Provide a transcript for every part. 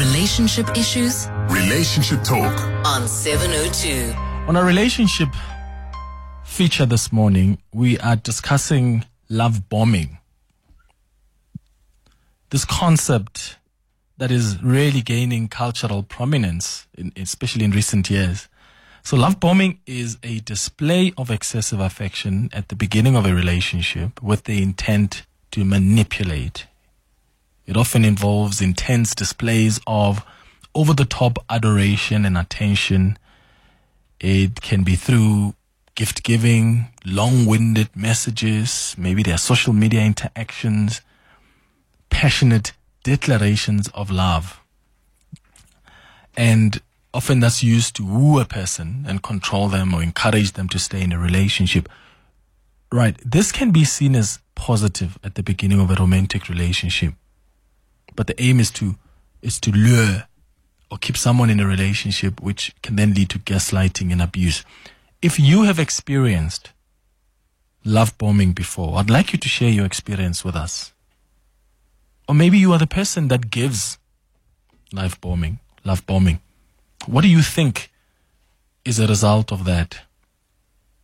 Relationship issues Relationship Talk. on 702. On our relationship feature this morning, we are discussing love bombing. This concept that is really gaining cultural prominence, in, especially in recent years. So, love bombing is a display of excessive affection at the beginning of a relationship with the intent to manipulate. It often involves intense displays of over the top adoration and attention. It can be through gift giving, long winded messages, maybe their social media interactions, passionate declarations of love. And often that's used to woo a person and control them or encourage them to stay in a relationship. Right. This can be seen as positive at the beginning of a romantic relationship. But the aim is to is to lure or keep someone in a relationship which can then lead to gaslighting and abuse. If you have experienced love bombing before, I'd like you to share your experience with us. Or maybe you are the person that gives life bombing, love bombing. What do you think is a result of that?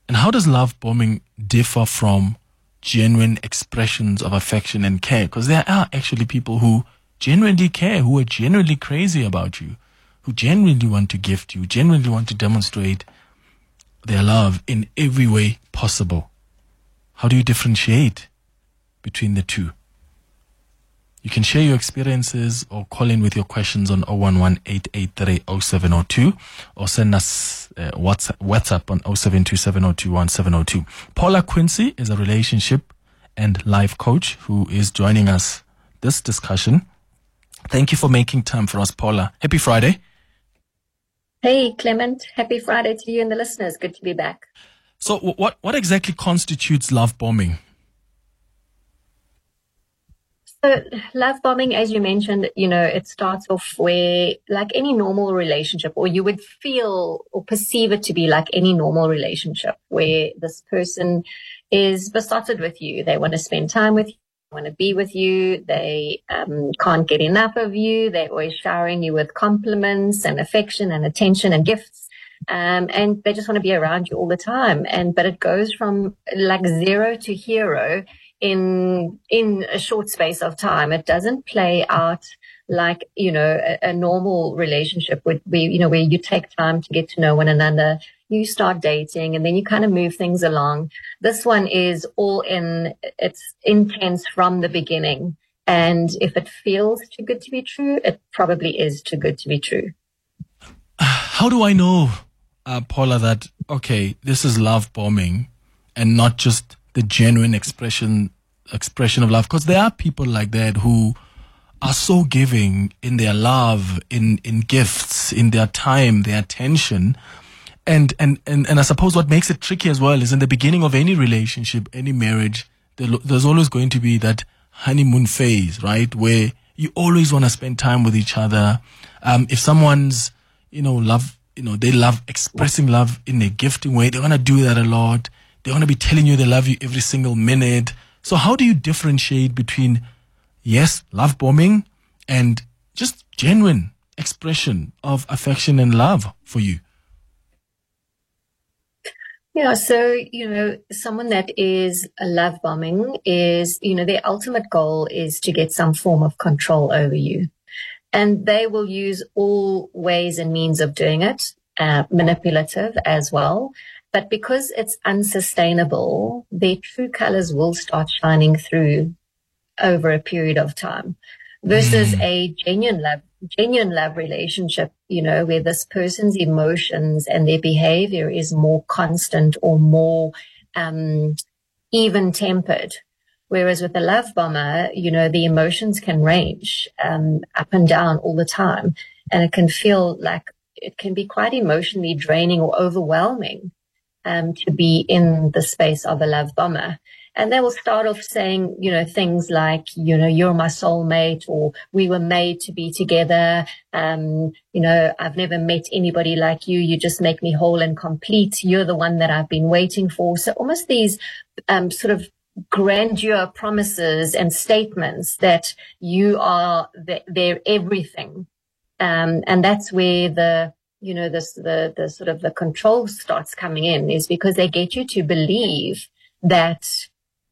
And how does love bombing differ from genuine expressions of affection and care? Because there are actually people who genuinely care, who are genuinely crazy about you, who genuinely want to gift you, genuinely want to demonstrate their love in every way possible. How do you differentiate between the two? You can share your experiences or call in with your questions on 011-883-0702 or send us uh, WhatsApp, WhatsApp on 0727021702. Paula Quinsee is a relationship and life coach who is joining us this discussion. Thank you for making time for us, Paula. Happy Friday. Hey, Clement. Happy Friday to you and the listeners. Good to be back. So, what what exactly constitutes love bombing? So, love bombing, as you mentioned, you know, it starts off where, like any normal relationship, or you would feel or perceive it to be like any normal relationship, where this person is besotted with you. They want to spend time with you, want to be with you. They um, can't get enough of you. They're always showering you with compliments and affection and attention and gifts. Um, and they just want to be around you all the time. And, but it goes from like zero to hero in, in a short space of time. It doesn't play out like, you know, a, a normal relationship would be, you know, where you take time to get to know one another. You start dating and then you kind of move things along. This one is all in, it's intense from the beginning. And if it feels too good to be true, it probably is too good to be true. How do I know, uh, Paula, that okay, this is love bombing, and not just the genuine expression expression of love? Because there are people like that who are so giving in their love, in in gifts, in their time, their attention. And, and, and, and I suppose what makes it tricky as well is in the beginning of any relationship, any marriage, there, there's always going to be that honeymoon phase, right? Where you always want to spend time with each other. Um, if someone's, you know, love, you know, they love expressing love in a gifting way, they're going to do that a lot. They're going to be telling you they love you every single minute. So how do you differentiate between, yes, love bombing and just genuine expression of affection and love for you? Yeah, so, you know, someone that is a love bombing is, you know, their ultimate goal is to get some form of control over you. And they will use all ways and means of doing it, uh, manipulative as well. But because it's unsustainable, their true colors will start shining through over a period of time versus a genuine love genuine love relationship, you know, where this person's emotions and their behavior is more constant or more um, even tempered. Whereas with a love bomber, you know, the emotions can range um, up and down all the time, and it can feel like it can be quite emotionally draining or overwhelming um, to be in the space of a love bomber. And they will start off saying, you know, things like, you know, you're my soulmate or we were made to be together. Um, you know, I've never met anybody like you. You just make me whole and complete. You're the one that I've been waiting for. So almost these, um, sort of grandeur promises and statements that you are the, their everything. Um, and that's where the, you know, this, the, the sort of the control starts coming in is because they get you to believe that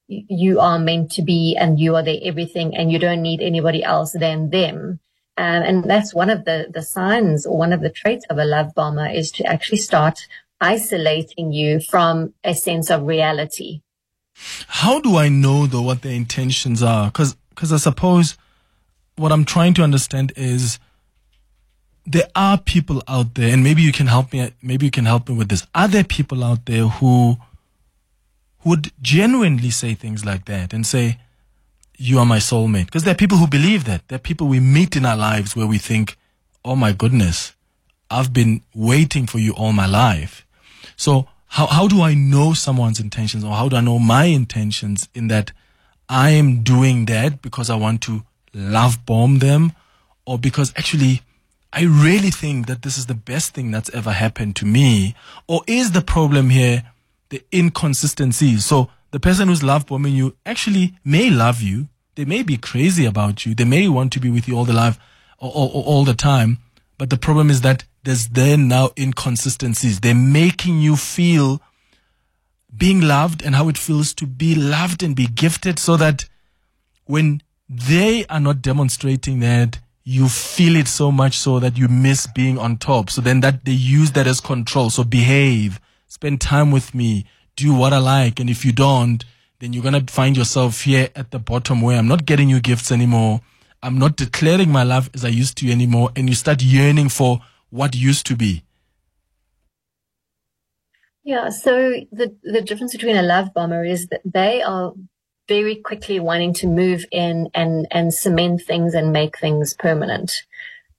you are meant to be and you are their everything and you don't need anybody else than them. Um, and that's one of the, the signs or one of the traits of a love bomber is to actually start isolating you from a sense of reality. How do I know though what their intentions are? Cause, cause I suppose what I'm trying to understand is there are people out there and maybe you can help me, maybe you can help me with this. Are there people out there who, would genuinely say things like that and say, you are my soulmate. Because there are people who believe that. There are people we meet in our lives where we think, oh my goodness, I've been waiting for you all my life. So how, how do I know someone's intentions or how do I know my intentions in that I am doing that because I want to love bomb them or because actually I really think that this is the best thing that's ever happened to me? Or is the problem here the inconsistencies. So the person who's love bombing you actually may love you. They may be crazy about you. They may want to be with you all the life, all, all, all the time. But the problem is that there's then now inconsistencies. They're making you feel being loved and how it feels to be loved and be gifted so that when they are not demonstrating that, you feel it so much so that you miss being on top. So then that they use that as control. So behave, spend time with me, do what I like. And if you don't, then you're going to find yourself here at the bottom where I'm not getting you gifts anymore. I'm not declaring my love as I used to anymore. And you start yearning for what used to be. Yeah. So the, the difference between a love bomber is that they are very quickly wanting to move in and, and cement things and make things permanent.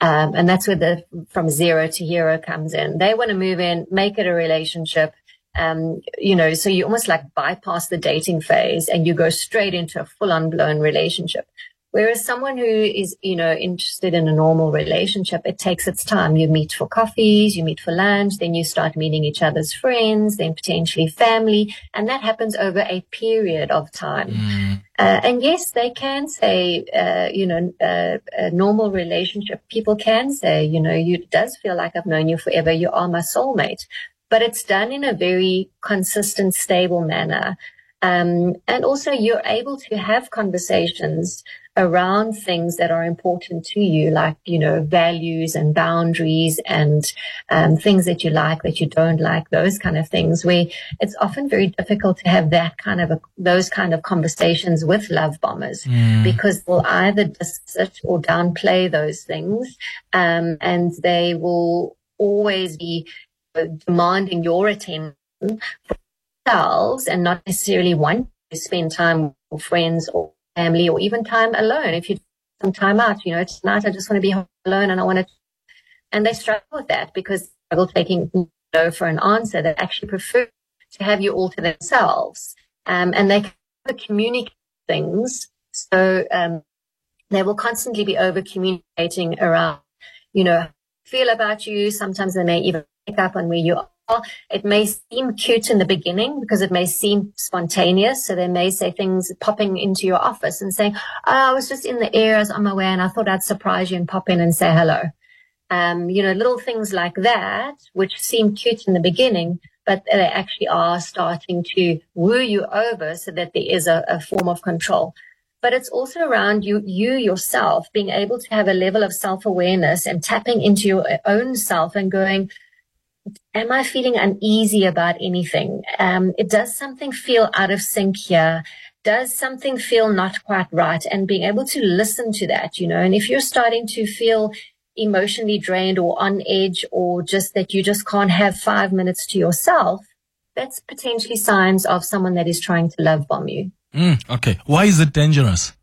Um, and that's where the from zero to hero comes in. They want to move in, make it a relationship. Um, you know, so you almost like bypass the dating phase and you go straight into a full on blown relationship. Whereas someone who is, you know, interested in a normal relationship, it takes its time. You meet for coffees, you meet for lunch, then you start meeting each other's friends, then potentially family. And that happens over a period of time. Mm. Uh, and yes, they can say, uh, you know, uh, a normal relationship, people can say, you know, you, it does feel like I've known you forever. You are my soulmate. But it's done in a very consistent, stable manner. Um, and also you're able to have conversations around things that are important to you, like, you know, values and boundaries and um, things that you like, that you don't like, those kind of things, where it's often very difficult to have that kind of a, those kind of conversations with love bombers mm. because they'll either just sit or downplay those things. Um, and they will always be demanding your attention for themselves and not necessarily want to spend time with friends or family or even time alone. If you some time out, you know, tonight I just want to be alone and I want to, and they struggle with that because struggle taking no for an answer. They actually prefer to have you all to themselves. Um, and they can communicate things. So, um, they will constantly be over communicating around, you know, feel about you. Sometimes they may even pick up on where you are it may seem cute in the beginning because it may seem spontaneous. So they may say things popping into your office and saying, oh, I was just in the air my way and I thought I'd surprise you and pop in and say hello. Um, you know, little things like that, which seem cute in the beginning, but they actually are starting to woo you over so that there is a, a form of control but it's also around you, you yourself being able to have a level of self awareness and tapping into your own self and going, am I feeling uneasy about anything? Um, it does something feel out of sync here? Does something feel not quite right? And being able to listen to that, you know, and if you're starting to feel emotionally drained or on edge or just that you just can't have five minutes to yourself, that's potentially signs of someone that is trying to love bomb you. Mm, okay. Why is it dangerous?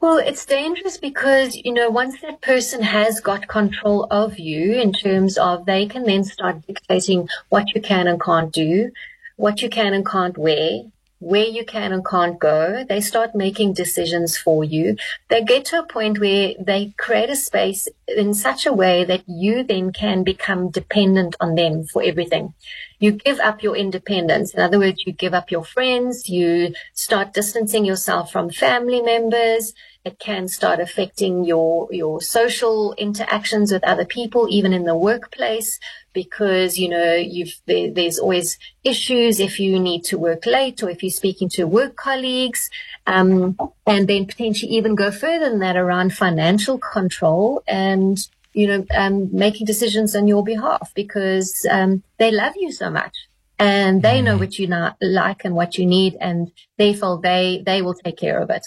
Well, it's dangerous because, you know, once that person has got control of you in terms of they can then start dictating what you can and can't do, what you can and can't wear, where you can and can't go. They start making decisions for you. They get to a point where they create a space in such a way that you then can become dependent on them for everything. You give up your independence. In other words, you give up your friends. You start distancing yourself from family members It can start affecting your, your social interactions with other people, even in the workplace, because, you know, you've, there, there's always issues if you need to work late or if you're speaking to work colleagues. Um, and then potentially even go further than that around financial control and, you know, um, making decisions on your behalf because, um, they love you so much and they know what you not like and what you need and therefore they, they will take care of it.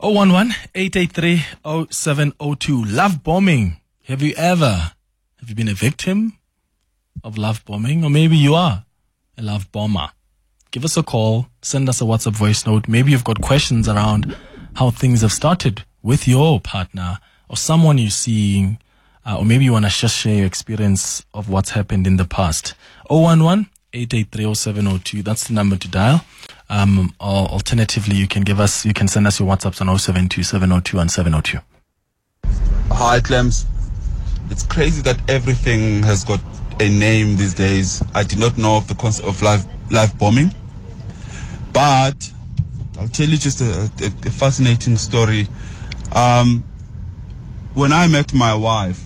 011 883 0702. Love bombing. Have you ever, have you been a victim of love bombing? Or maybe you are a love bomber. Give us a call, send us a WhatsApp voice note. Maybe you've got questions around how things have started with your partner or someone you're seeing, uh, or maybe you want to just share your experience of what's happened in the past. 011 883 0702. That's the number to dial. Um, or alternatively, you can give us, you can send us your WhatsApps on 072 702 and 702. Hi, Clems. It's crazy that everything has got a name these days. I did not know of the concept of live live bombing, but I'll tell you just a, a, a fascinating story. Um, when I met my wife,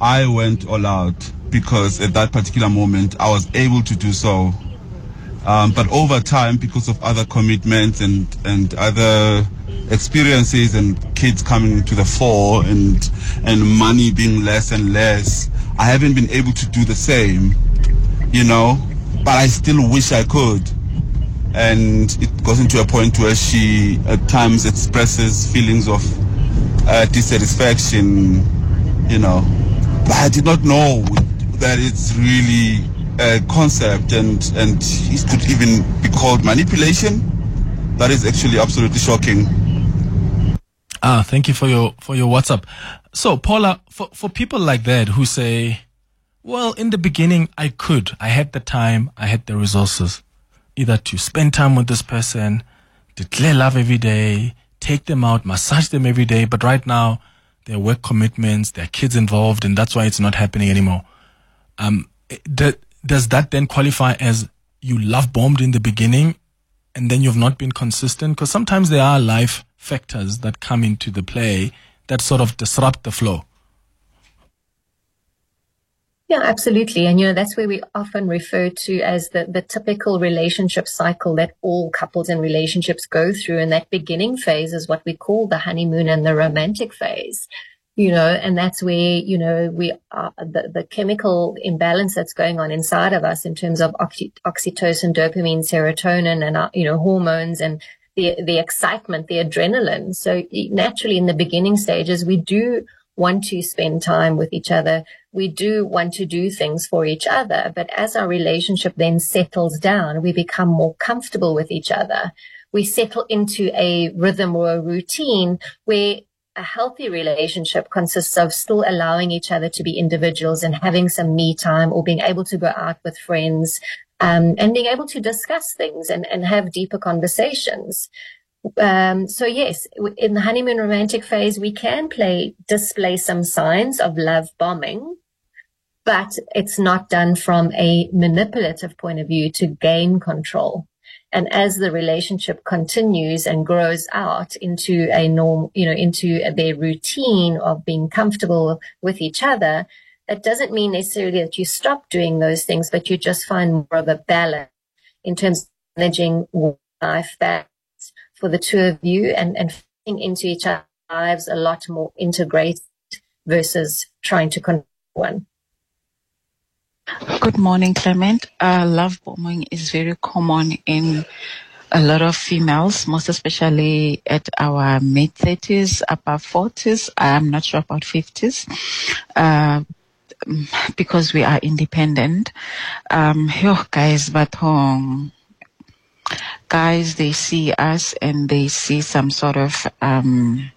I went all out because at that particular moment I was able to do so. Um, but over time, because of other commitments and, and other experiences and kids coming to the fore and, and money being less and less, I haven't been able to do the same, you know, but I still wish I could. And it goes into a point where she at times expresses feelings of uh, dissatisfaction, you know. But I did not know that it's really a concept and and it could even be called manipulation. That is actually absolutely shocking. Ah, thank you for your for your WhatsApp. So, Paula, for for people like that who say, "Well, in the beginning, I could, I had the time, I had the resources, either to spend time with this person, declare love every day, take them out, massage them every day, but right now, there are work commitments, there are kids involved, and that's why it's not happening anymore." Um, the, does that then qualify as you love bombed in the beginning and then you've not been consistent? Because sometimes there are life factors that come into the play that sort of disrupt the flow. Yeah, absolutely. And, you know, that's where we often refer to as the, the typical relationship cycle that all couples and relationships go through. And that beginning phase is what we call the honeymoon and the romantic phase you know, and that's where, you know, we are the, the chemical imbalance that's going on inside of us in terms of oxy, oxytocin, dopamine, serotonin and, uh, you know, hormones and the, the excitement, the adrenaline. So naturally in the beginning stages, we do want to spend time with each other. We do want to do things for each other. But as our relationship then settles down, we become more comfortable with each other. We settle into a rhythm or a routine where a healthy relationship consists of still allowing each other to be individuals and having some me time or being able to go out with friends um, and being able to discuss things and, and have deeper conversations. Um, so yes, in the honeymoon romantic phase, we can play, display some signs of love bombing, but it's not done from a manipulative point of view to gain control. And as the relationship continues and grows out into a norm, you know, into their routine of being comfortable with each other, that doesn't mean necessarily that you stop doing those things, but you just find more of a balance in terms of managing life balance for the two of you and, and fitting into each other's lives a lot more integrated versus trying to control one. Good morning, Clement. Uh, love bombing is very common in a lot of females, most especially at our mid 30s, upper 40s. I'm not sure about 50s. Uh, because we are independent. Um, guys, but um, guys, they see us and they see some sort of um,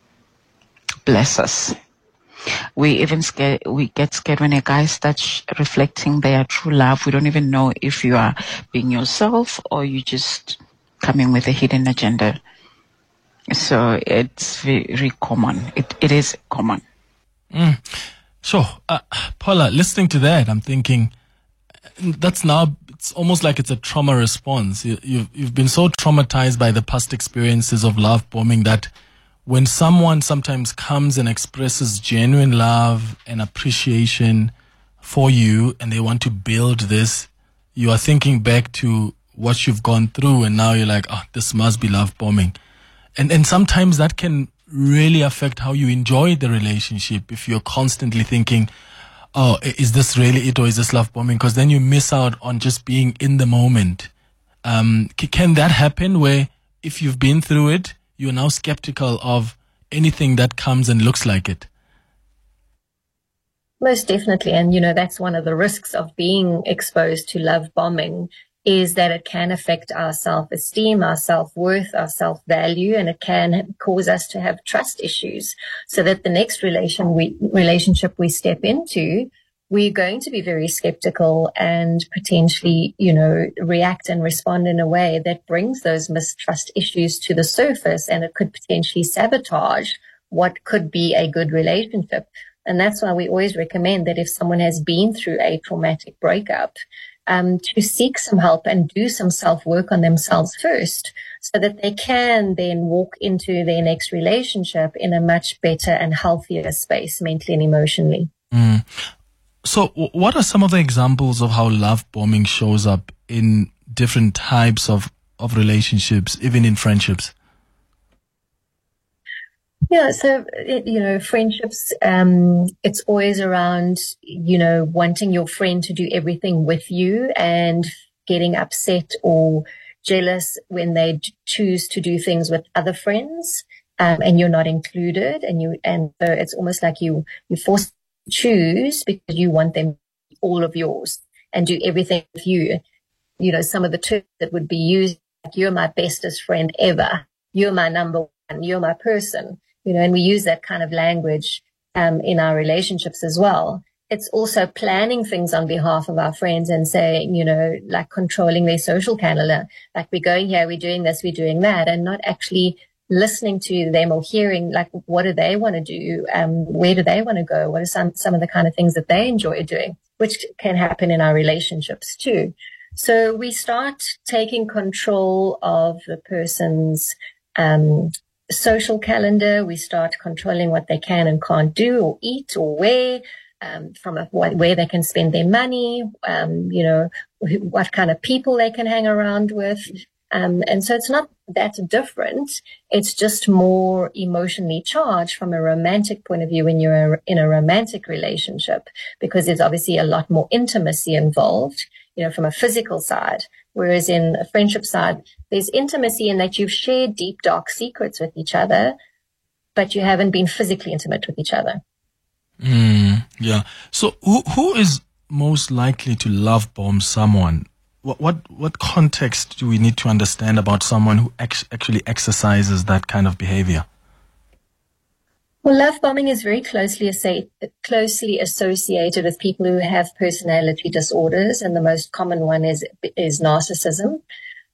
bless us we even scared, we get scared when a guy starts reflecting their true love. We don't even know if you are being yourself or you just coming with a hidden agenda. So it's very common. It, it is common. Mm. Sure. Uh, Paula, listening to that, I'm thinking that's now, it's almost like it's a trauma response. You, you've, you've been so traumatized by the past experiences of love bombing that when someone sometimes comes and expresses genuine love and appreciation for you and they want to build this, you are thinking back to what you've gone through and now you're like, oh, this must be love bombing. And, and sometimes that can really affect how you enjoy the relationship if you're constantly thinking, oh, is this really it or is this love bombing? Because then you miss out on just being in the moment. Um, can that happen where if you've been through it, you're now skeptical of anything that comes and looks like it? Most definitely. And, you know, that's one of the risks of being exposed to love bombing is that it can affect our self-esteem, our self-worth, our self-value, and it can cause us to have trust issues so that the next relation we, relationship we step into, we're going to be very skeptical and potentially, you know, react and respond in a way that brings those mistrust issues to the surface and it could potentially sabotage what could be a good relationship. And that's why we always recommend that if someone has been through a traumatic breakup, um, to seek some help and do some self work on themselves first so that they can then walk into their next relationship in a much better and healthier space mentally and emotionally. Mm. So, what are some of the examples of how love bombing shows up in different types of, of relationships, even in friendships? Yeah, so you know, friendships. Um, it's always around you know wanting your friend to do everything with you and getting upset or jealous when they choose to do things with other friends, um, and you're not included. And you and so it's almost like you you force choose because you want them all of yours and do everything with you. You know, some of the terms that would be used like "You're my bestest friend ever," "You're my number one," "You're my person." You know, and we use that kind of language um, in our relationships as well. It's also planning things on behalf of our friends and saying, you know, like controlling their social calendar, like we're going here, we're doing this, we're doing that, and not actually listening to them or hearing like what do they want to do, um, where do they want to go, what are some some of the kind of things that they enjoy doing, which can happen in our relationships too. So we start taking control of the person's um, social calendar. We start controlling what they can and can't do or eat or wear. Um, from a, where they can spend their money, um, you know, what kind of people they can hang around with. Um, and so it's not that different. It's just more emotionally charged from a romantic point of view when you're in a romantic relationship, because there's obviously a lot more intimacy involved, you know, from a physical side. Whereas in a friendship side, there's intimacy in that you've shared deep, dark secrets with each other, but you haven't been physically intimate with each other. Mm, yeah. So who, who is most likely to love bomb someone? What, what, what context do we need to understand about someone who ex- actually exercises that kind of behavior? Well, love bombing is very closely, closely associated with people who have personality disorders, and the most common one is is narcissism.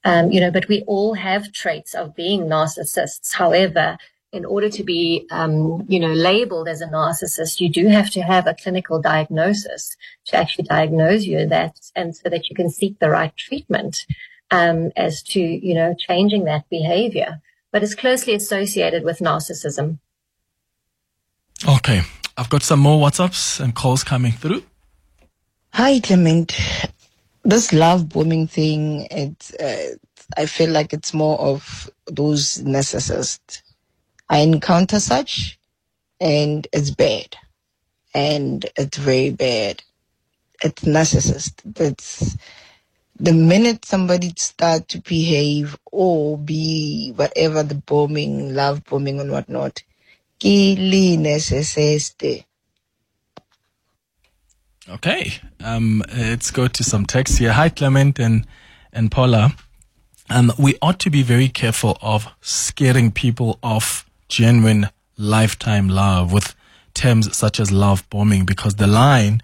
Um, you know, but we all have traits of being narcissists. However, in order to be, um, you know, labeled as a narcissist, you do have to have a clinical diagnosis to actually diagnose you that, and so that you can seek the right treatment um, as to, you know, changing that behavior. But it's closely associated with narcissism. Okay. I've got some more WhatsApps and calls coming through. Hi, Clement. This love bombing thing, it's, uh, I feel like it's more of those narcissists. I encounter such and it's bad. And it's very bad. It's narcissist. It's the minute somebody start to behave or be whatever the bombing, love bombing and whatnot, Okay. Um, let's go to some text here. Hi, Clement and, and Paula. Um, we ought to be very careful of scaring people off genuine lifetime love with terms such as love bombing because the line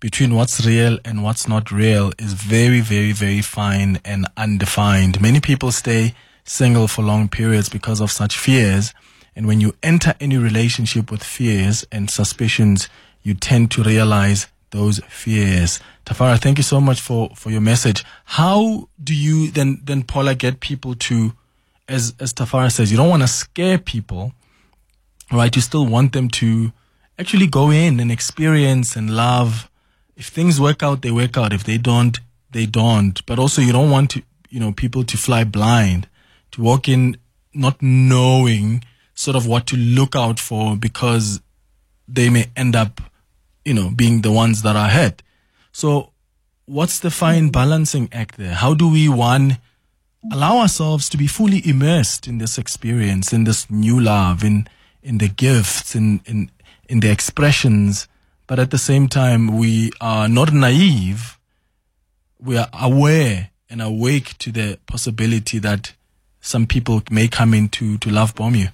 between what's real and what's not real is very, very, very fine and undefined. Many people stay single for long periods because of such fears and when you enter any relationship with fears and suspicions, you tend to realize those fears. Tafara, thank you so much for, for your message. How do you then, then Paula get people to, as, as Tafara says, you don't want to scare people, right? You still want them to actually go in and experience and love. If things work out, they work out. If they don't, they don't. But also, you don't want to, you know, people to fly blind, to walk in not knowing sort of what to look out for because they may end up, you know, being the ones that are hurt. So, what's the fine balancing act there? How do we, one, allow ourselves to be fully immersed in this experience, in this new love, in, in the gifts, in, in, in the expressions, but at the same time, we are not naive. We are aware and awake to the possibility that some people may come in to, to love bomb you.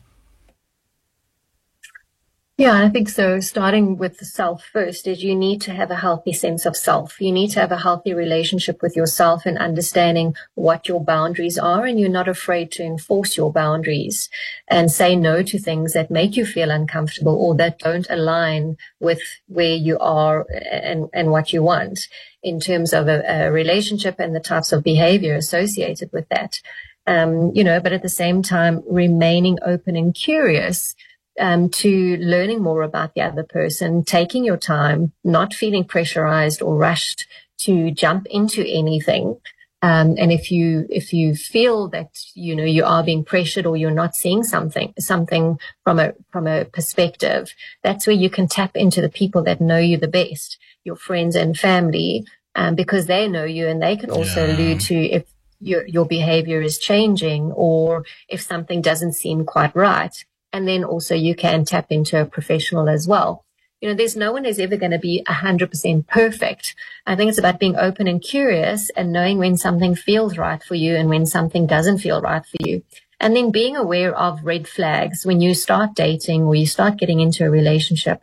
Yeah, I think so. Starting with the self first is you need to have a healthy sense of self. You need to have a healthy relationship with yourself and understanding what your boundaries are. And you're not afraid to enforce your boundaries and say no to things that make you feel uncomfortable or that don't align with where you are and, and what you want in terms of a, a relationship and the types of behavior associated with that. Um, you know, but at the same time, remaining open and curious um, to learning more about the other person, taking your time, not feeling pressurized or rushed to jump into anything. Um, and if you if you feel that you know you are being pressured or you're not seeing something something from a from a perspective, that's where you can tap into the people that know you the best, your friends and family, um, because they know you and they can also yeah. allude to if your your behavior is changing or if something doesn't seem quite right. And then also you can tap into a professional as well. You know, there's no one who's ever going to be 100% perfect. I think it's about being open and curious and knowing when something feels right for you and when something doesn't feel right for you. And then being aware of red flags when you start dating or you start getting into a relationship.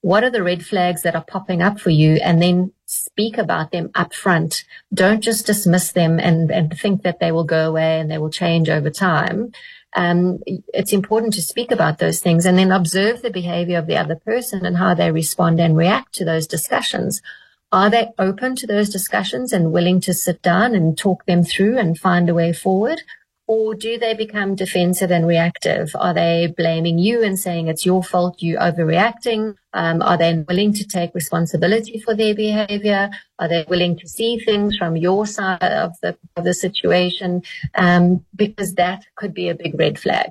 What are the red flags that are popping up for you? And then speak about them up front. Don't just dismiss them and, and think that they will go away and they will change over time um, it's important to speak about those things and then observe the behavior of the other person and how they respond and react to those discussions. Are they open to those discussions and willing to sit down and talk them through and find a way forward? Or do they become defensive and reactive? Are they blaming you and saying it's your fault, you overreacting? Um, are they willing to take responsibility for their behavior? Are they willing to see things from your side of the, of the situation? Um, because that could be a big red flag.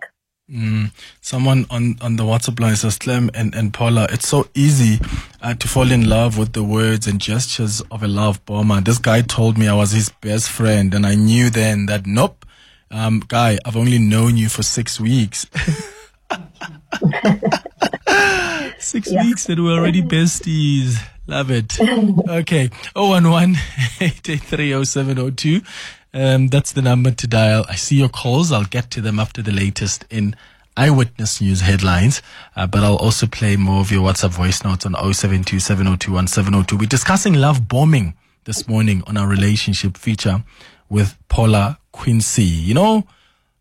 Mm. Someone on, on the WhatsApp line says, Clem and, and Paula, it's so easy uh, to fall in love with the words and gestures of a love bomber. This guy told me I was his best friend, and I knew then that nope, um, guy, I've only known you for six weeks. six yeah. weeks and we're already besties. Love it. Okay. 011 um, that's the number to dial. I see your calls. I'll get to them after the latest in eyewitness news headlines. Uh, but I'll also play more of your WhatsApp voice notes on 0727021702. We're discussing love bombing this morning on our relationship feature with Paula Quinsee. You know,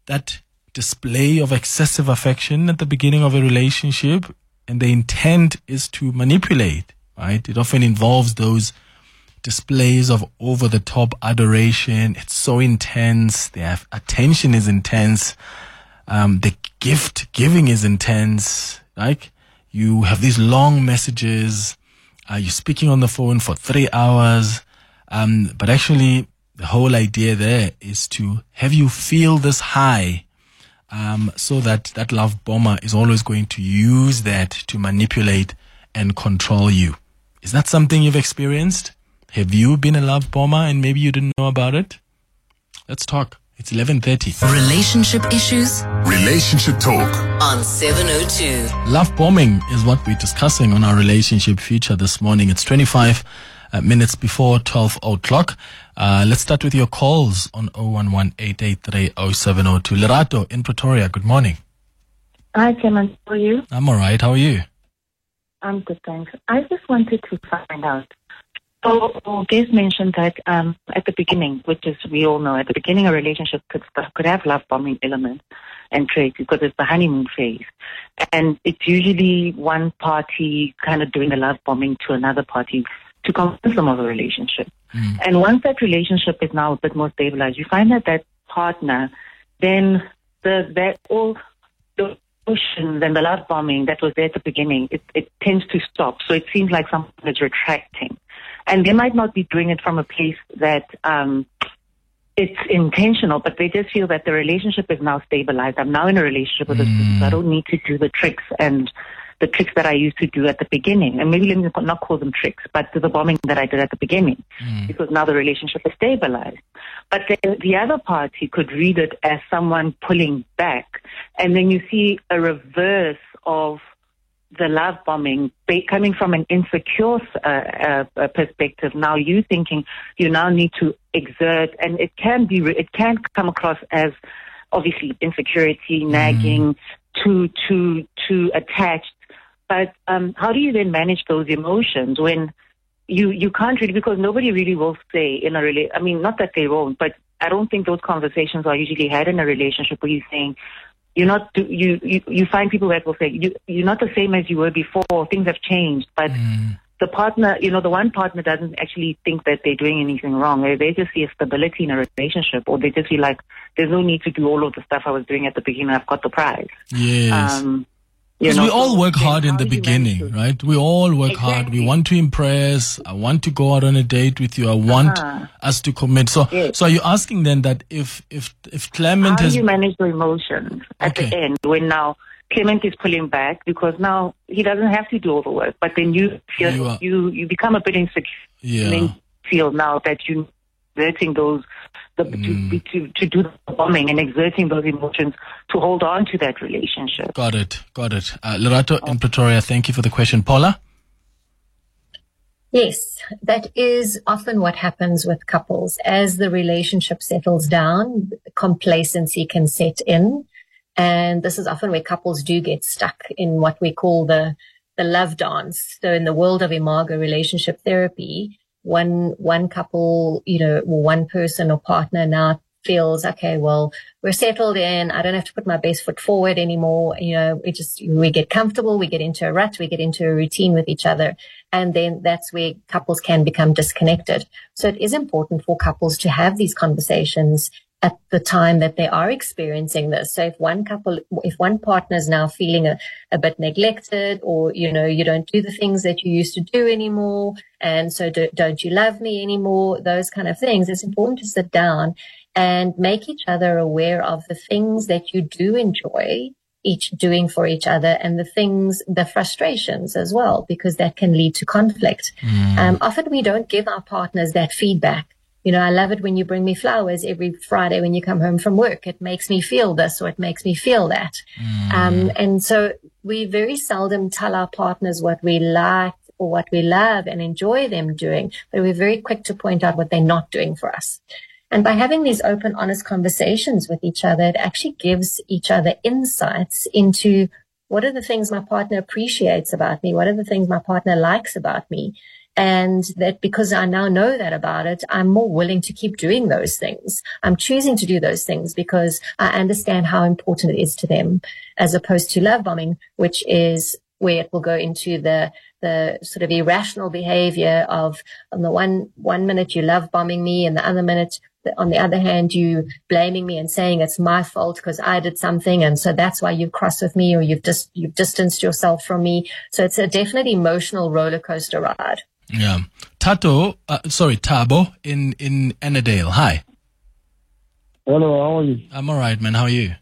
that display of excessive affection at the beginning of a relationship, and the intent is to manipulate, right? It often involves those displays of over the top adoration. It's so intense. The attention is intense. Um, the gift giving is intense. Like you have these long messages. Uh, you're speaking on the phone for three hours. Um, but actually the whole idea there is to have you feel this high um, so that that love bomber is always going to use that to manipulate and control you. Is that something you've experienced? Have you been a love bomber and maybe you didn't know about it? Let's talk. It's 11:30. Relationship issues? Relationship talk on 702. Love bombing is what we're discussing on our relationship feature this morning. It's 25 uh, minutes before 12 o'clock. Uh, let's start with your calls on 011 Lerato in Pretoria, good morning. Hi, Clement. How are you? I'm all right. How are you? I'm good, thanks. I just wanted to find out. So, so Des mentioned that um, at the beginning, which is we all know, at the beginning a relationship could could have love bombing elements and traits because it's the honeymoon phase, and it's usually one party kind of doing the love bombing to another party to convince them of a relationship. Mm. And once that relationship is now a bit more stabilized, you find that that partner, then the that all the emotions and the love bombing that was there at the beginning, it, it tends to stop. So it seems like someone is retracting. And they might not be doing it from a place that um, it's intentional, but they just feel that the relationship is now stabilized. I'm now in a relationship with this person, I don't need to do the tricks and the tricks that I used to do at the beginning. And maybe let me not call them tricks, but the bombing that I did at the beginning, because now the relationship is stabilized. But then the other party could read it as someone pulling back. And then you see a reverse of the love bombing coming from an insecure uh, uh, uh, perspective. Now you thinking you now need to exert, and it can be, it can come across as obviously insecurity, nagging, too, too, too attached. But um, how do you then manage those emotions when you you can't really because nobody really will say in a relate. I mean, not that they won't, but I don't think those conversations are usually had in a relationship where you're saying you're not you you you find people that will say you you're not the same as you were before. Things have changed, but the partner, you know, the one partner doesn't actually think that they're doing anything wrong. They, just see a stability in a relationship, or they just feel like there's no need to do all of the stuff I was doing at the beginning. I've got the prize. Yes. Um, Because we all work hard in the you beginning, right? We all work hard. We want to impress. I want to go out on a date with you. I want Uh-huh. us to commit. So, Yes. so are you asking then that if if if Clement How has do you manage the emotions at Okay. the end when now Clement is pulling back because now he doesn't have to do all the work, but then you feel You you are- you, become a bit insecure yeah and then feel now that you exerting those the, Mm. to, to to do the bombing and exerting those emotions to hold on to that relationship. got it got it. Uh, Lorato in Pretoria, thank you for the question. Paula, Yes, that is often what happens with couples. As the relationship settles down, complacency can set in. And this is often where couples do get stuck in what we call the, the love dance. So in the world of imago relationship therapy, one, one couple, you know, one person or partner now feels, okay, well, we're settled in. I don't have to put my best foot forward anymore. You know, we just, we get comfortable. We get into a rut. We get into a routine with each other. And then that's where couples can become disconnected. So it is important for couples to have these conversations at the time that they are experiencing this. So if one couple, if one partner is now feeling a, a bit neglected or, you know, you don't do the things that you used to do anymore. And so do, don't you love me anymore? Those kind of things. It's important to sit down and make each other aware of the things that you do enjoy each doing for each other and the things, the frustrations as well, because that can lead to conflict. Um, often we don't give our partners that feedback. You know, I love it when you bring me flowers every Friday when you come home from work. It makes me feel this or it makes me feel that. Um, and so we very seldom tell our partners what we like or what we love and enjoy them doing, but we're very quick to point out what they're not doing for us. And by having these open, honest conversations with each other, it actually gives each other insights into what are the things my partner appreciates about me? What are the things my partner likes about me? And that because I now know that about it, I'm more willing to keep doing those things. I'm choosing to do those things because I understand how important it is to them as opposed to love bombing, which is where it will go into the the sort of irrational behavior of on the one one minute you love bombing me and the other minute on the other hand you blaming me and saying it's my fault because I did something and so that's why you've crossed with me or you've just you've distanced yourself from me so it's a definite emotional roller coaster ride yeah. Tato, uh, sorry, Tabo in in Annadale. Hi, Hello, how are you? I'm all right, man. How are you?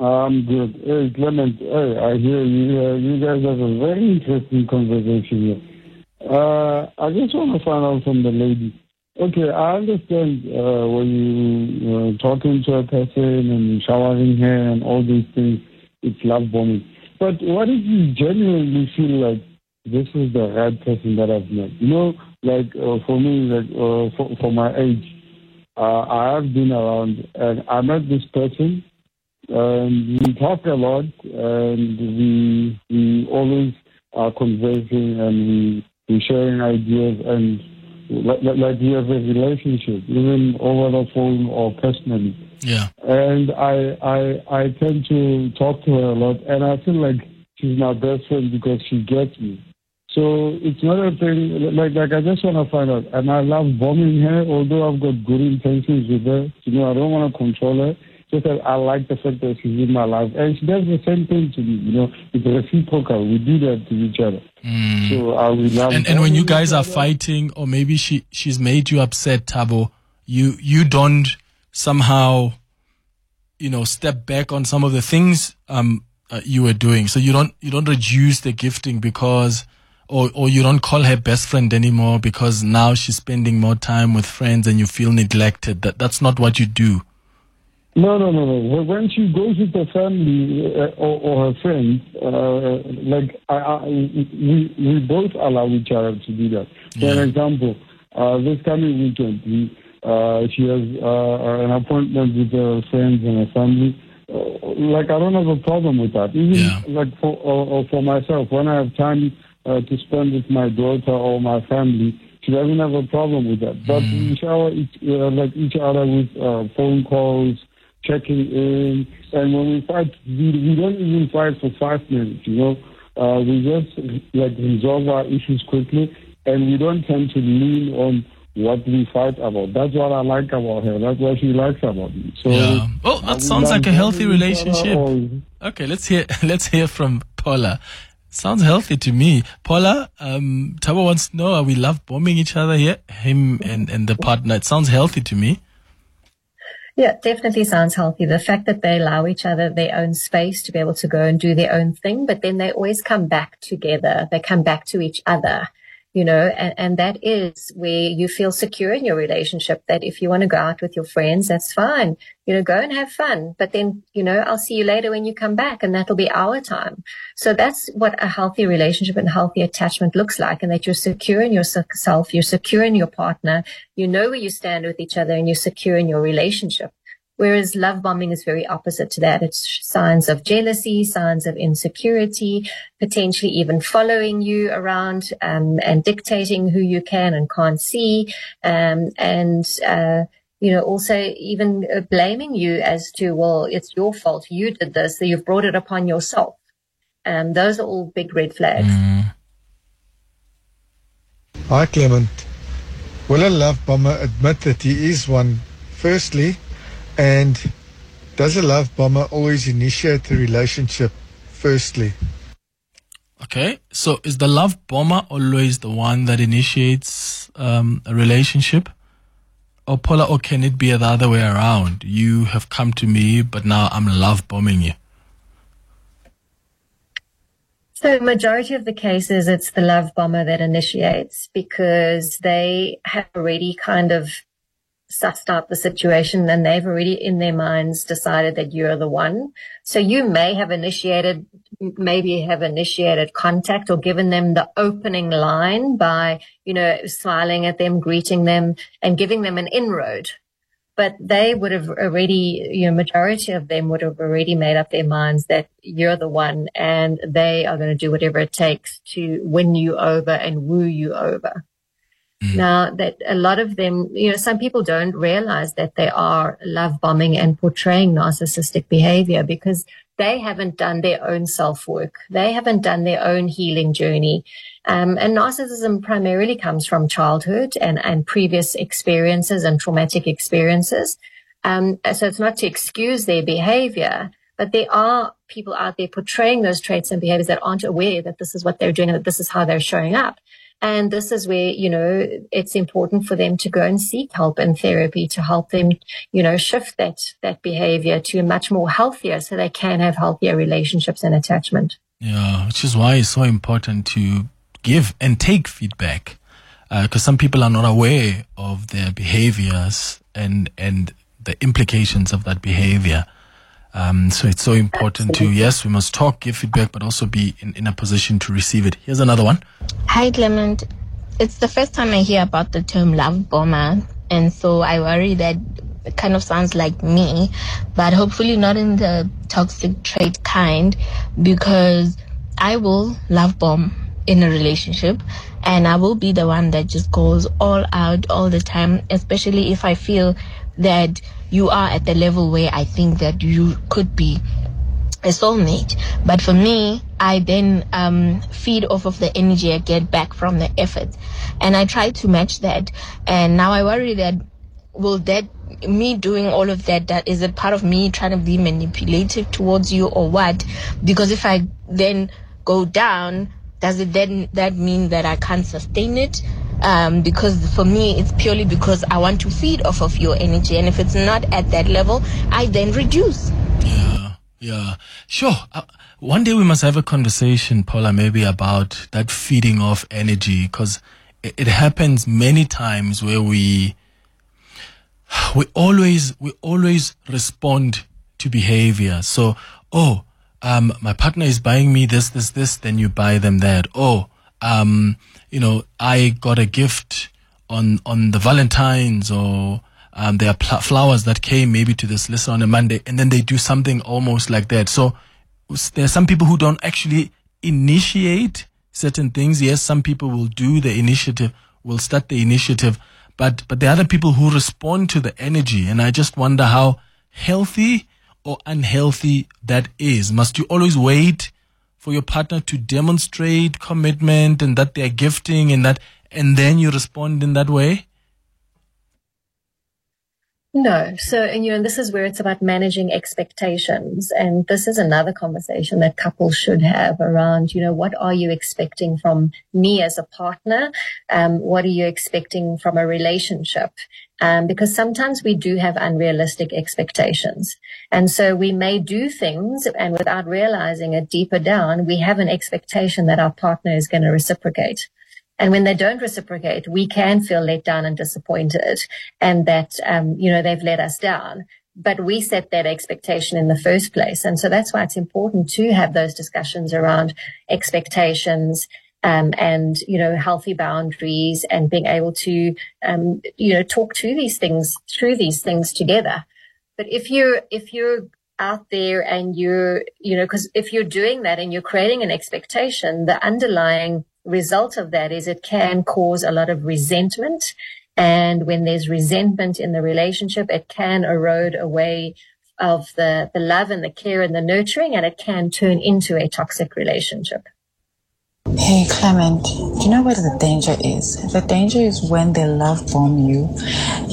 I'm good. Hey, Clement, hey, I hear you. Uh, you guys have a very interesting conversation here. Uh, I just want to find out from the lady. Okay, I understand uh, when you uh, talking to a person and showering her and all these things, it's love bombing. But what if you genuinely feel like this is the right person that I've met? You know, like uh, for me, like uh, for, for my age, uh, I have been around and I met this person and we talk a lot and we we always are conversing and we we sharing ideas and like, like- like we have a relationship even over the phone or personally Yeah. and I I I tend to talk to her a lot and I feel like she's my best friend because she gets me so it's not a thing like like I just want to find out and I love bombing her although I've got good intentions with her you know I don't want to control her just that I like the fact that she's in my life. And she does the same thing to me, you know. It's reciprocal. We do that to each other. So I will love And and when you guys are fighting, or maybe she she's made you upset, Tabo, you you don't somehow, you know, step back on some of the things um uh, you were doing. So you don't you don't reduce the gifting because. Or, or you don't call her best friend anymore because now she's spending more time with friends and you feel neglected. That that's not what you do. No, no, no, no. When- When she goes with her family uh, or, or her friends, uh, like I, I, we we both allow each other to do that. For Yeah. example, uh, this coming weekend, we, uh, she has uh, an appointment with her friends and her family. Uh, like I don't have a problem with that. Even Yeah. like for or, or for myself, when I have time uh, to spend with my daughter or my family, she doesn't have a problem with that. But we shower each, uh, like each other with uh, phone calls, checking in, and when we fight, we, we don't even fight for five minutes. You know, uh, we just like resolve our issues quickly, and we don't tend to lean on what we fight about. That's what I like about her. That's what she likes about me. So. Yeah. Well, uh, that sounds like a healthy bombing each other relationship. or- Okay, let's hear let's hear from Paula. Sounds healthy to me. Paula, um, Tabo wants to know: we love bombing each other here? Him and and the partner. It sounds healthy to me. Yeah, definitely sounds healthy. The fact that they allow each other their own space to be able to go and do their own thing, but then they always come back together. They come back to each other, you know, and, and that is where you feel secure in your relationship that if you want to go out with your friends, that's fine. You know, go and have fun. But then, you know, I'll see you later when you come back and that'll be our time. So that's what a healthy relationship and healthy attachment looks like and that you're secure in yourself, you're secure in your partner, you know where you stand with each other and you're secure in your relationship. Whereas love bombing is very opposite to that. It's signs of jealousy, signs of insecurity, potentially even following you around um, and dictating who you can and can't see, um, and uh, you know also even uh, blaming you as to well, it's your fault, you did this, so you've brought it upon yourself. Um, those are all big red flags. Hi, Clement. Will a love bomber admit that he is one, firstly? And does a love bomber always initiate the relationship, firstly? Okay, so is the love bomber always the one that initiates um, a relationship? Or Paula, or can it be the other way around? You have come to me, but now I'm love bombing you. So majority of the cases, it's the love bomber that initiates because they have already kind of sussed out the situation and they've already in their minds decided that you're the one. So you may have initiated, maybe have initiated contact or given them the opening line by, you know, smiling at them, greeting them and giving them an inroad but they would have already, you know, majority of them would have already made up their minds that you're the one and they are going to do whatever it takes to win you over and woo you over. Now that a lot of them, you know, some people don't realize that they are love bombing and portraying narcissistic behavior because they haven't done their own self work. They haven't done their own healing journey. Um, and narcissism primarily comes from childhood and, and previous experiences and traumatic experiences. Um, so it's not to excuse their behavior, but there are people out there portraying those traits and behaviors that aren't aware that this is what they're doing and that this is how they're showing up. And this is where, you know, it's important for them to go and seek help and therapy to help them, you know, shift that, that behavior to much more healthier so they can have healthier relationships and attachment. Yeah, which is why it's so important to give and take feedback, uh, because some people are not aware of their behaviors and and the implications of that behavior. Um, so it's so important to yes, we must talk, give feedback, but also be in, in a position to receive it. Here's another one. Hi, Clement. It's the first time I hear about the term love bomber, and so I worry that it kind of sounds like me, but hopefully not in the toxic trait kind, because I will love bomb in a relationship, and I will be the one that just goes all out all the time, especially if I feel that you are at the level where I think that you could be a soulmate. But for me, I then um, feed off of the energy I get back from the effort. And I try to match that. And now I worry that will that me doing all of that, that is a part of me trying to be manipulative towards you or what? Because if I then go down, does it then that mean that I can't sustain it? Um, because for me, it's purely because I want to feed off of your energy. And if it's not at that level, I then reduce. Yeah, yeah, sure. Uh, one day we must have a conversation, Paula, maybe about that feeding off energy, because it, it happens many times where we we always we always respond to behavior. So, oh, um, my partner is buying me this, this, this, then you buy them that. Oh, um, you know, I got a gift on on the Valentines or um, there are pl- flowers that came maybe to this list on a Monday, and then they do something almost like that. So there are some people who don't actually initiate certain things. Yes, some people will do the initiative, will start the initiative, but but there are other people who respond to the energy, and I just wonder how healthy or unhealthy that is. Must you always wait for your partner to demonstrate commitment and that they're gifting and that, and then you respond in that way? No. So, and you know, this is where it's about managing expectations. And this is another conversation that couples should have around, you know, what are you expecting from me as a partner? Um, what are you expecting from a relationship? Um, because sometimes we do have unrealistic expectations. And so we may do things and without realizing it deeper down, we have an expectation that our partner is going to reciprocate. And when they don't reciprocate, we can feel let down and disappointed and that, um, you know, they've let us down. But we set that expectation in the first place. And so that's why it's important to have those discussions around expectations, um, and, you know, healthy boundaries and being able to, um, you know, talk to these things, through these things together. But if you're, if you're out there and you're, you know, cause if you're doing that and you're creating an expectation, the underlying result of that is it can cause a lot of resentment. And when there's resentment in the relationship, it can erode away of the, the love and the care and the nurturing, and it can turn into a toxic relationship. Hey Clement, do you know what the danger is? The danger is when they love bomb you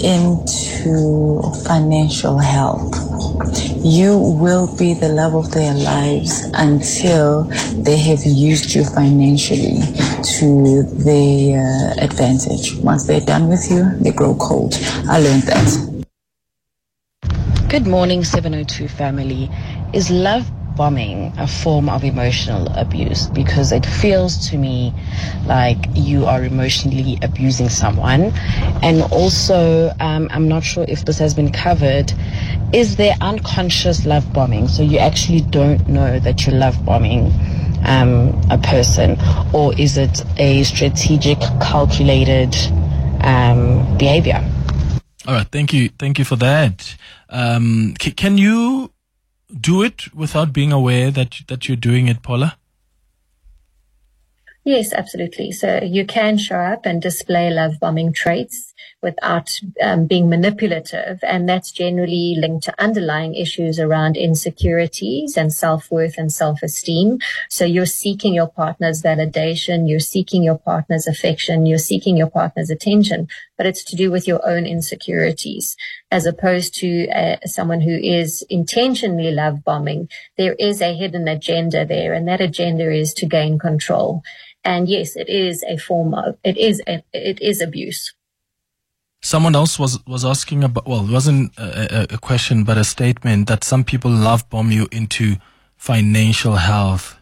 into financial help. You will be the love of their lives until they have used you financially to their uh, advantage. Once they're done with you, they grow cold. I learned that. Good morning, 702 family. Is love bombing a form of emotional abuse because it feels to me like you are emotionally abusing someone. And also, um, I'm not sure if this has been covered. Is there unconscious love bombing? So you actually don't know that you're love bombing um, a person, or is it a strategic, calculated um, behavior? All right, thank you, thank you for that. Um, c- can you do it without being aware that that you're doing it, Paula? Yes, absolutely. So you can show up and display love bombing traits without um, being manipulative. And that's generally linked to underlying issues around insecurities and self-worth and self-esteem. So you're seeking your partner's validation. You're seeking your partner's affection. You're seeking your partner's attention, but it's to do with your own insecurities as opposed to uh, someone who is intentionally love bombing. There is a hidden agenda there and that agenda is to gain control. And yes, it is a form of, it is, a, it is abuse. Someone else was, was asking about, well, it wasn't a, a, question, but a statement that some people love bomb you into financial health.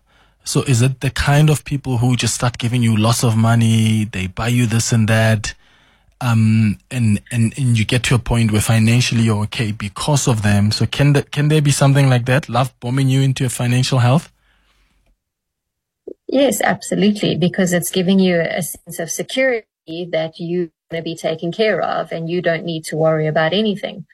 So is it the kind of people who just start giving you lots of money? They buy you this and that. Um, and, and, and you get to a point where financially you're okay because of them. So can, the, can there be something like that? Love bombing you into financial health? Yes, absolutely. Because it's giving you a sense of security that you to be taken care of and you don't need to worry about anything.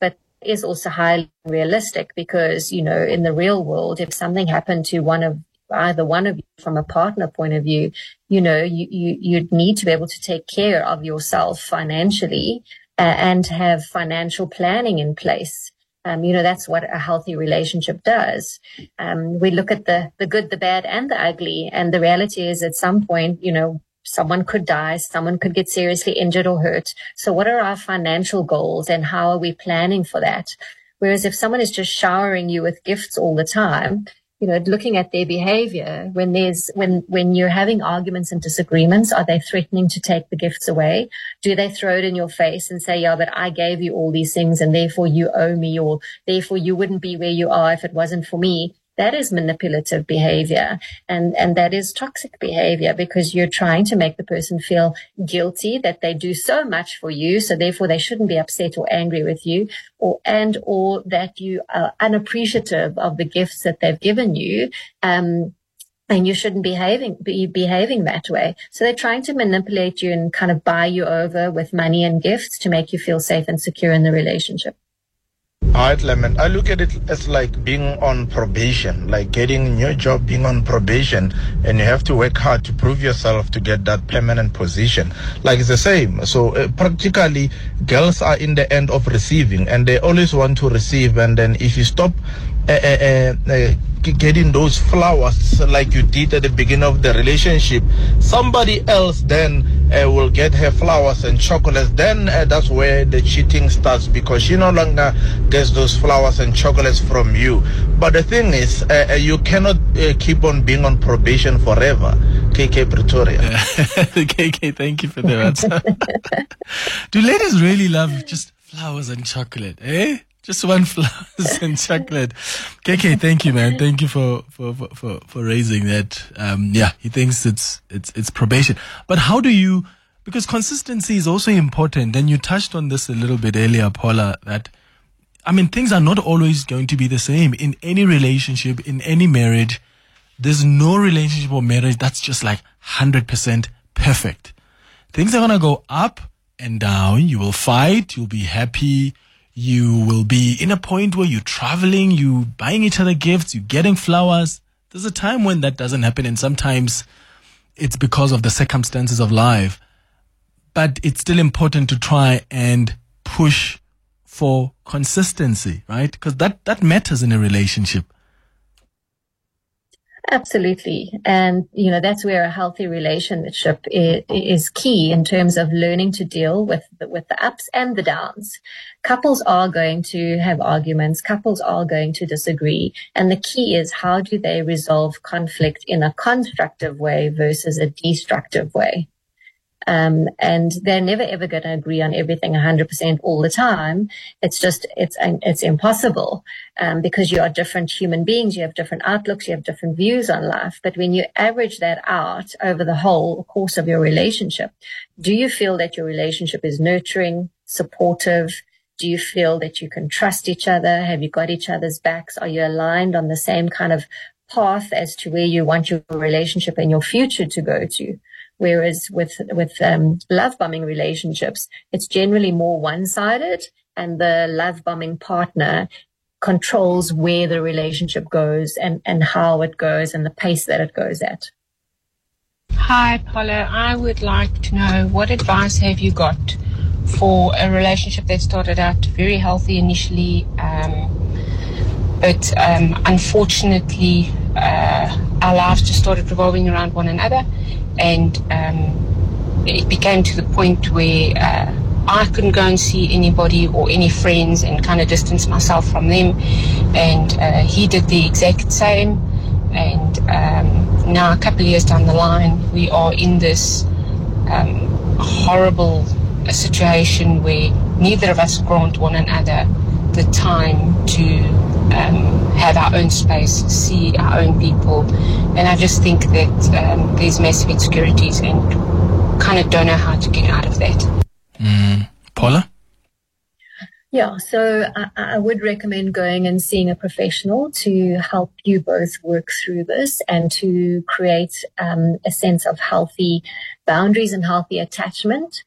But is also highly realistic because, you know, in the real world, if something happened to one of either one of you from a partner point of view, you know, you, you, you'd need to be able to take care of yourself financially uh, and have financial planning in place. Um, you know, that's what a healthy relationship does. Um, we look at the, the good, the bad and the ugly. And the reality is at some point, you know, someone could die, someone could get seriously injured or hurt. So what are our financial goals and how are we planning for that? Whereas if someone is just showering you with gifts all the time, you know, looking at their behavior when there's, when, when you're having arguments and disagreements, are they threatening to take the gifts away? Do they throw it in your face and say, yeah, but I gave you all these things and therefore you owe me or therefore you wouldn't be where you are if it wasn't for me? That is manipulative behavior and, and that is toxic behavior because you're trying to make the person feel guilty that they do so much for you. So therefore they shouldn't be upset or angry with you or, and, or that you are unappreciative of the gifts that they've given you. Um, and you shouldn't behaving be behaving that way. So they're trying to manipulate you and kind of buy you over with money and gifts to make you feel safe and secure in the relationship. Hi, Clement. I look at it as like being on probation, like getting a new job, being on probation, and you have to work hard to prove yourself to get that permanent position. Like it's the same. So uh, practically, girls are in the end of receiving, and they always want to receive. And then if you stop uh, uh, uh getting those flowers like you did at the beginning of the relationship, somebody else then uh, will get her flowers and chocolates. Then uh, that's where the cheating starts because she no longer gets those flowers and chocolates from you. But the thing is, uh, uh you cannot uh, keep on being on probation forever. KK Pretoria. KK, thank you for the answer. Do ladies really love just flowers and chocolate, eh? Just one flowers and chocolate. KK, thank you, man. Thank you for, for, for, for raising that. Um, yeah, he thinks it's, it's, it's probation. But how do you, because consistency is also important. And you touched on this a little bit earlier, Paula, that, I mean, things are not always going to be the same in any relationship, in any marriage. There's no relationship or marriage that's just like 100% perfect. Things are going to go up and down. You will fight. You'll be happy you will be in a point where you're traveling, you buying each other gifts, you're getting flowers. There's a time when that doesn't happen, and sometimes it's because of the circumstances of life. But it's still important to try and push for consistency, right? Because that, that matters in a relationship. Absolutely. And, you know, that's where a healthy relationship is, is, key in terms of learning to deal with the, with the ups and the downs. Couples are going to have arguments. Couples are going to disagree. And the key is how do they resolve conflict in a constructive way versus a destructive way? Um, and they're never ever going to agree on everything 100% all the time. It's just, it's, it's impossible, um, because you are different human beings. You have different outlooks. You have different views on life. But when you average that out over the whole course of your relationship, do you feel that your relationship is nurturing, supportive? Do you feel that you can trust each other? Have you got each other's backs? Are you aligned on the same kind of path as to where you want your relationship and your future to go to? Whereas with, with, um, love bombing relationships, it's generally more one-sided and the love bombing partner controls where the relationship goes and, and how it goes and the pace that it goes at. Hi, Paula. I would like to know what advice have you got for a relationship that started out very healthy initially, um, but um, unfortunately, uh, our lives just started revolving around one another and um, it became to the point where uh, I couldn't go and see anybody or any friends and kind of distance myself from them. And uh, he did the exact same. And um, now, a couple of years down the line, we are in this um, horrible situation where neither of us grant one another the time to um, have our own space, see our own people. And I just think that um, there's massive insecurities and kind of don't know how to get out of that. Mm. Paula? Yeah, so I, I, would recommend going and seeing a professional to help you both work through this and to create um, a sense of healthy boundaries and healthy attachment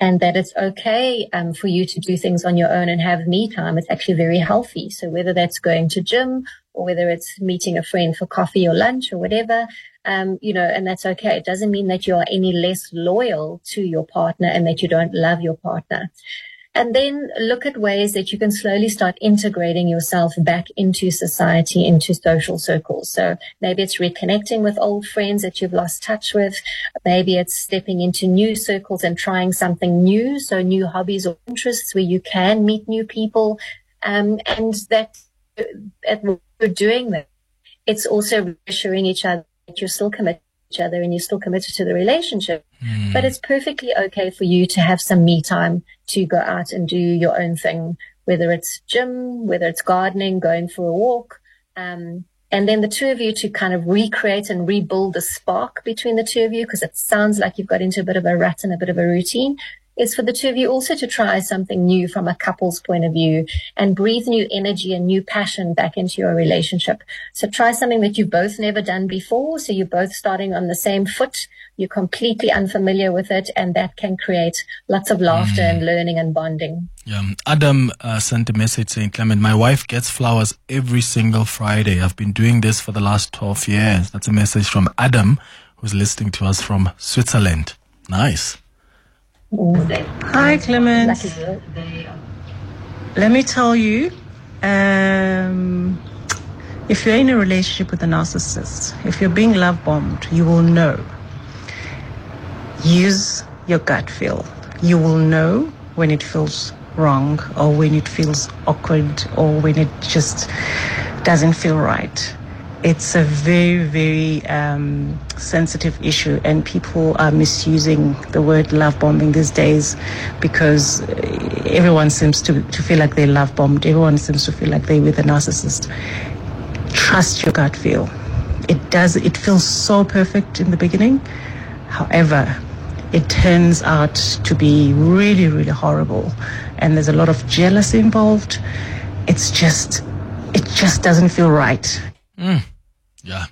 and that it's okay um, for you to do things on your own and have me time. It's actually very healthy. So whether that's going to gym or whether it's meeting a friend for coffee or lunch or whatever, um, you know, and that's okay. It doesn't mean that you are any less loyal to your partner and that you don't love your partner. And then look at ways that you can slowly start integrating yourself back into society, into social circles. So maybe it's reconnecting with old friends that you've lost touch with. Maybe it's stepping into new circles and trying something new. So new hobbies or interests where you can meet new people. Um, and that, at what you're doing that, it's also reassuring each other that you're still committed to each other and you're still committed to the relationship. Hmm. But it's perfectly okay for you to have some me time to go out and do your own thing, whether it's gym, whether it's gardening, going for a walk. Um, and then the two of you to kind of recreate and rebuild the spark between the two of you, because it sounds like you've got into a bit of a rut and a bit of a routine is for the two of you also to try something new from a couple's point of view and breathe new energy and new passion back into your relationship. So try something that you've both never done before. So you're both starting on the same foot. You're completely unfamiliar with it and that can create lots of laughter and learning and bonding. Yeah. Adam uh, sent a message saying, Clement, my wife gets flowers every single Friday. I've been doing this for the last 12 years. That's a message from Adam, who's listening to us from Switzerland. Nice. Hi, Clement. Let me tell you, um, if you're in a relationship with a narcissist, if you're being love bombed, you will know. Use your gut feel. You will know when it feels wrong or when it feels awkward or when it just doesn't feel right. It's a very, very um, sensitive issue, and people are misusing the word love bombing these days because everyone seems to, to feel like they love bombed. Everyone seems to feel like they're with a narcissist. Trust your gut feel. It does, it feels so perfect in the beginning. However, it turns out to be really, really horrible. And there's a lot of jealousy involved. It's just, it just doesn't feel right. Mm. Yeah.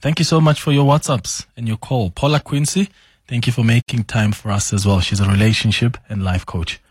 Thank you so much for your WhatsApps and your call. Paula Quinsee, thank you for making time for us as well. She's a relationship and life coach.